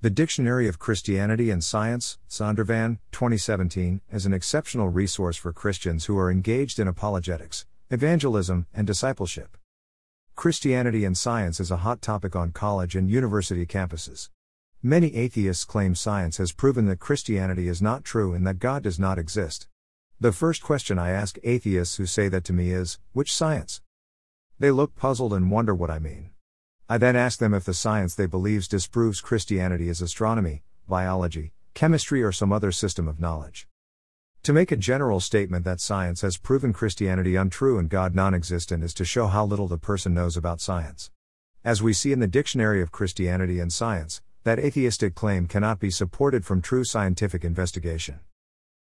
The Dictionary of Christianity and Science, Zondervan, 2017, is an exceptional resource for Christians who are engaged in apologetics, evangelism, and discipleship. Christianity and science is a hot topic on college and university campuses. Many atheists claim science has proven that Christianity is not true and that God does not exist. The first question I ask atheists who say that to me is which science? They look puzzled and wonder what I mean. I then ask them if the science they believe disproves Christianity is astronomy, biology, chemistry, or some other system of knowledge. To make a general statement that science has proven Christianity untrue and God non existent is to show how little the person knows about science. As we see in the Dictionary of Christianity and Science, that atheistic claim cannot be supported from true scientific investigation.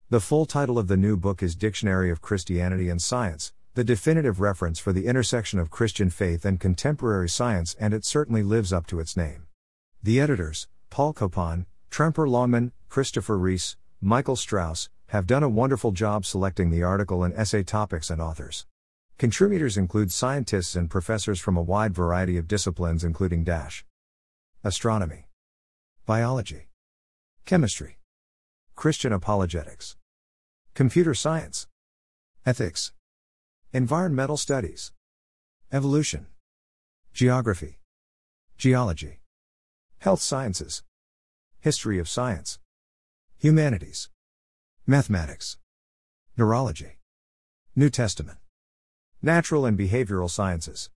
The full title of the new book is Dictionary of Christianity and Science, the definitive reference for the intersection of Christian faith and contemporary science, and it certainly lives up to its name. The editors, Paul Copan, Tremper Longman, Christopher Reese, Michael Strauss, have done a wonderful job selecting the article and essay topics and authors. Contributors include scientists and professors from a wide variety of disciplines, including dash. Astronomy, biology, chemistry, Christian apologetics, computer science, ethics, Environmental studies. Evolution. Geography. Geology. Health sciences. History of science. Humanities. Mathematics. Neurology. New Testament. Natural and behavioral sciences.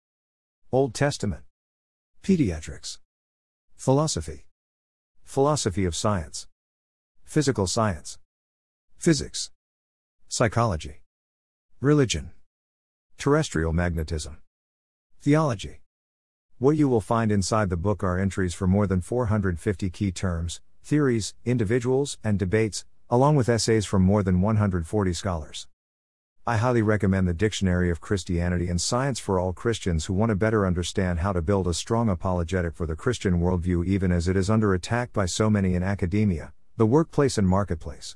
Old Testament. Pediatrics. Philosophy. Philosophy of science. Physical science. Physics. Psychology. Religion. Terrestrial magnetism. Theology. What you will find inside the book are entries for more than 450 key terms, theories, individuals, and debates, along with essays from more than 140 scholars. I highly recommend the Dictionary of Christianity and Science for all Christians who want to better understand how to build a strong apologetic for the Christian worldview, even as it is under attack by so many in academia, the workplace, and marketplace.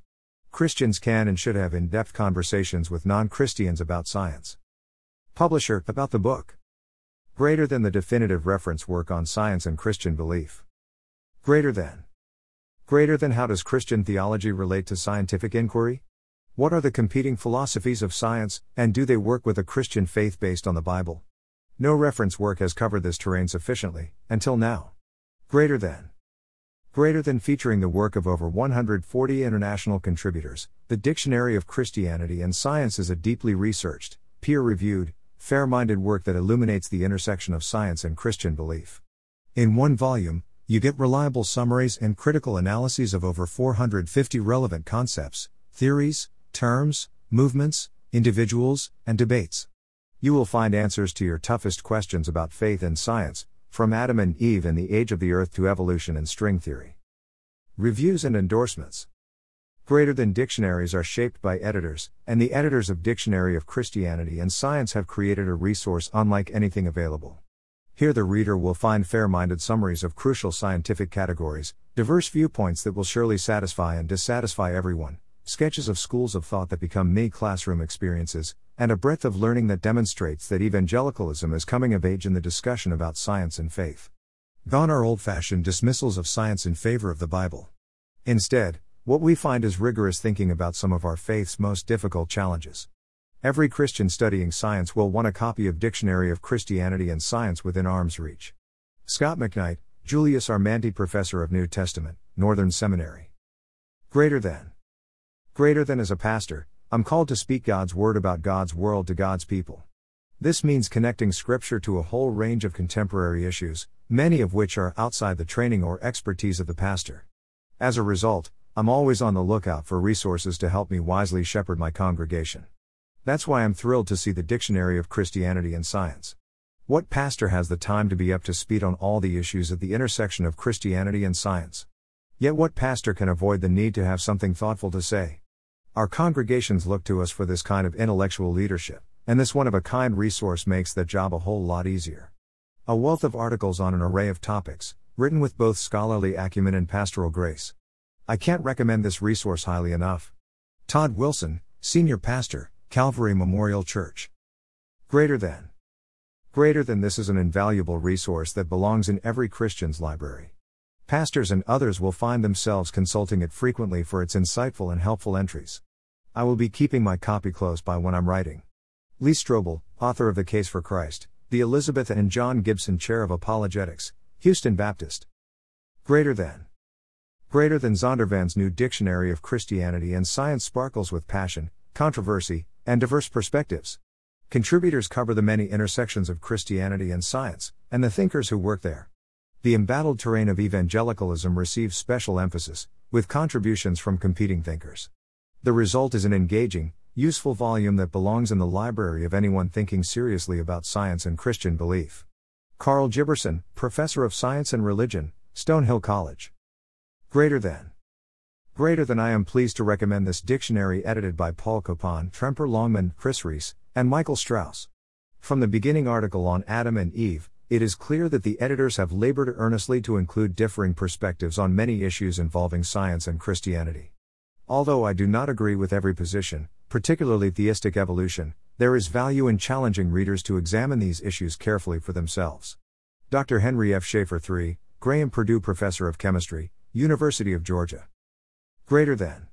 Christians can and should have in depth conversations with non Christians about science. Publisher, about the book. Greater than the definitive reference work on science and Christian belief. Greater than. Greater than how does Christian theology relate to scientific inquiry? What are the competing philosophies of science, and do they work with a Christian faith based on the Bible? No reference work has covered this terrain sufficiently, until now. Greater than. Greater than featuring the work of over 140 international contributors, the Dictionary of Christianity and Science is a deeply researched, peer reviewed, fair minded work that illuminates the intersection of science and Christian belief. In one volume, you get reliable summaries and critical analyses of over 450 relevant concepts, theories, terms, movements, individuals, and debates. You will find answers to your toughest questions about faith and science, from Adam and Eve and the age of the earth to evolution and string theory. Reviews and endorsements. Greater than dictionaries are shaped by editors, and the editors of Dictionary of Christianity and Science have created a resource unlike anything available. Here, the reader will find fair minded summaries of crucial scientific categories, diverse viewpoints that will surely satisfy and dissatisfy everyone, sketches of schools of thought that become me classroom experiences, and a breadth of learning that demonstrates that evangelicalism is coming of age in the discussion about science and faith. Gone are old fashioned dismissals of science in favor of the Bible. Instead, what we find is rigorous thinking about some of our faith's most difficult challenges. Every Christian studying science will want a copy of Dictionary of Christianity and Science within arm's reach. Scot McKnight, Julius R. Mantey Professor of New Testament, Northern Seminary. Greater than. Greater than as a pastor, I'm called to speak God's word about God's world to God's people. This means connecting Scripture to a whole range of contemporary issues, many of which are outside the training or expertise of the pastor. As a result, I'm always on the lookout for resources to help me wisely shepherd my congregation. That's why I'm thrilled to see the Dictionary of Christianity and Science. What pastor has the time to be up to speed on all the issues at the intersection of Christianity and science? Yet, what pastor can avoid the need to have something thoughtful to say? Our congregations look to us for this kind of intellectual leadership, and this one of a kind resource makes that job a whole lot easier. A wealth of articles on an array of topics, written with both scholarly acumen and pastoral grace. I can't recommend this resource highly enough. Todd Wilson, Senior Pastor, Calvary Memorial Church. Greater than. Greater than this is an invaluable resource that belongs in every Christian's library. Pastors and others will find themselves consulting it frequently for its insightful and helpful entries. I will be keeping my copy close by when I'm writing. Lee Strobel, author of The Case for Christ, the Elizabeth and John Gibson Chair of Apologetics, Houston Baptist. Greater than. Greater than Zondervan's new Dictionary of Christianity and Science sparkles with passion, controversy, and diverse perspectives. Contributors cover the many intersections of Christianity and science, and the thinkers who work there. The embattled terrain of evangelicalism receives special emphasis, with contributions from competing thinkers. The result is an engaging, useful volume that belongs in the library of anyone thinking seriously about science and Christian belief. Karl Giberson, Professor of Science and Religion, Stonehill College. Greater than. Greater than I am pleased to recommend this dictionary edited by Paul Copan, Tremper Longman, Chris Reese, and Michael Strauss. From the beginning article on Adam and Eve, it is clear that the editors have labored earnestly to include differing perspectives on many issues involving science and Christianity. Although I do not agree with every position, particularly theistic evolution, there is value in challenging readers to examine these issues carefully for themselves. Dr. Henry F. Schaefer III, Graham Perdue Professor of Chemistry, University of Georgia. Greater than.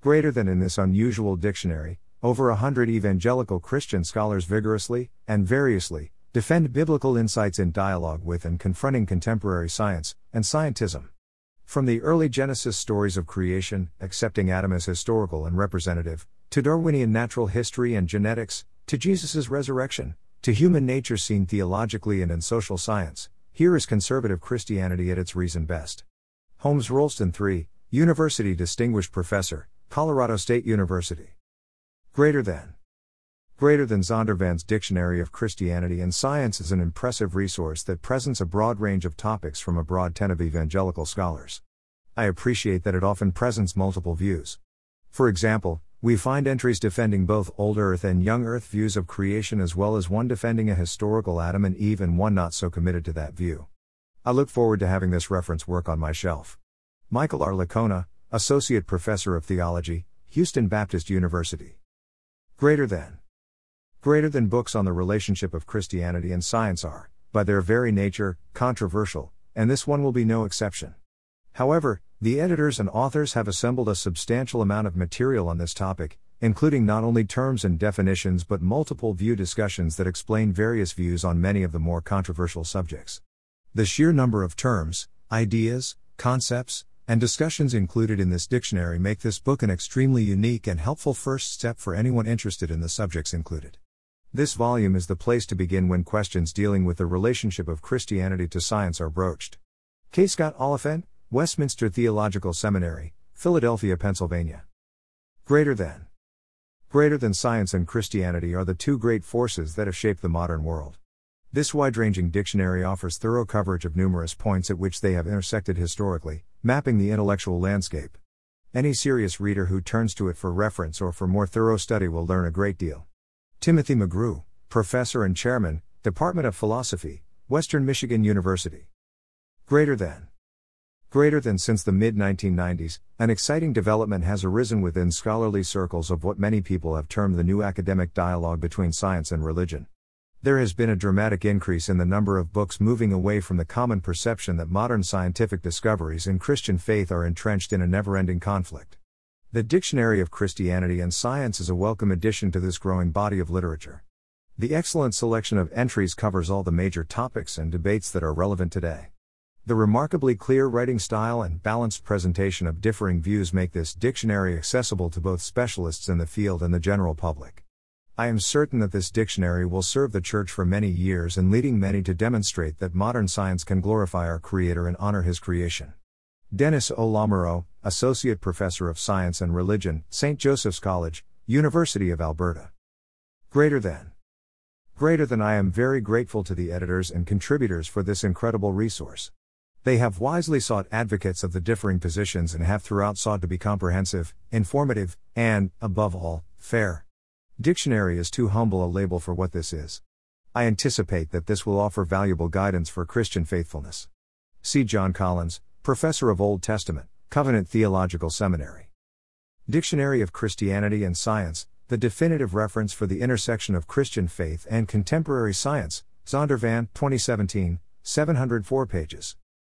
Greater than in this unusual dictionary, over a hundred evangelical Christian scholars vigorously, and variously, defend biblical insights in dialogue with and confronting contemporary science and scientism. From the early Genesis stories of creation, accepting Adam as historical and representative, to Darwinian natural history and genetics, to Jesus' resurrection, to human nature seen theologically and in social science, here is conservative Christianity at its reason best. Holmes Rolston III, University Distinguished Professor, Colorado State University. Greater than. Greater Than Zondervan's Dictionary of Christianity and Science is an impressive resource that presents a broad range of topics from a broad tent of evangelical scholars. I appreciate that it often presents multiple views. For example, we find entries defending both old Earth and young Earth views of creation as well as one defending a historical Adam and Eve and one not so committed to that view. I look forward to having this reference work on my shelf. Michael R. Licona, Associate Professor of Theology, Houston Baptist University. Greater than. Greater than books on the relationship of Christianity and science are, by their very nature, controversial, and this one will be no exception. However, the editors and authors have assembled a substantial amount of material on this topic, including not only terms and definitions but multiple view discussions that explain various views on many of the more controversial subjects. The sheer number of terms, ideas, concepts, and discussions included in this dictionary make this book an extremely unique and helpful first step for anyone interested in the subjects included. This volume is the place to begin when questions dealing with the relationship of Christianity to science are broached. K. Scott Oliphint, Westminster Theological Seminary, Philadelphia, Pennsylvania. Greater than. Greater than science and Christianity are the two great forces that have shaped the modern world. This wide ranging dictionary offers thorough coverage of numerous points at which they have intersected historically, mapping the intellectual landscape. Any serious reader who turns to it for reference or for more thorough study will learn a great deal. Timothy McGrew, Professor and Chairman, Department of Philosophy, Western Michigan University. Greater than. Greater than since the mid 1990s, an exciting development has arisen within scholarly circles of what many people have termed the new academic dialogue between science and religion. There has been a dramatic increase in the number of books moving away from the common perception that modern scientific discoveries in Christian faith are entrenched in a never ending conflict. The Dictionary of Christianity and Science is a welcome addition to this growing body of literature. The excellent selection of entries covers all the major topics and debates that are relevant today. The remarkably clear writing style and balanced presentation of differing views make this dictionary accessible to both specialists in the field and the general public. I am certain that this dictionary will serve the Church for many years and leading many to demonstrate that modern science can glorify our Creator and honor His creation. Dennis O. Lamoureux, Associate Professor of Science and Religion, St. Joseph's College, University of Alberta. Greater than. Greater than I am very grateful to the editors and contributors for this incredible resource. They have wisely sought advocates of the differing positions and have throughout sought to be comprehensive, informative, and, above all, fair. Dictionary is too humble a label for what this is. I anticipate that this will offer valuable guidance for Christian faithfulness. C. John Collins, Professor of Old Testament, Covenant Theological Seminary. Dictionary of Christianity and Science, the definitive reference for the intersection of Christian faith and contemporary science, Zondervan, 2017, 704 pages.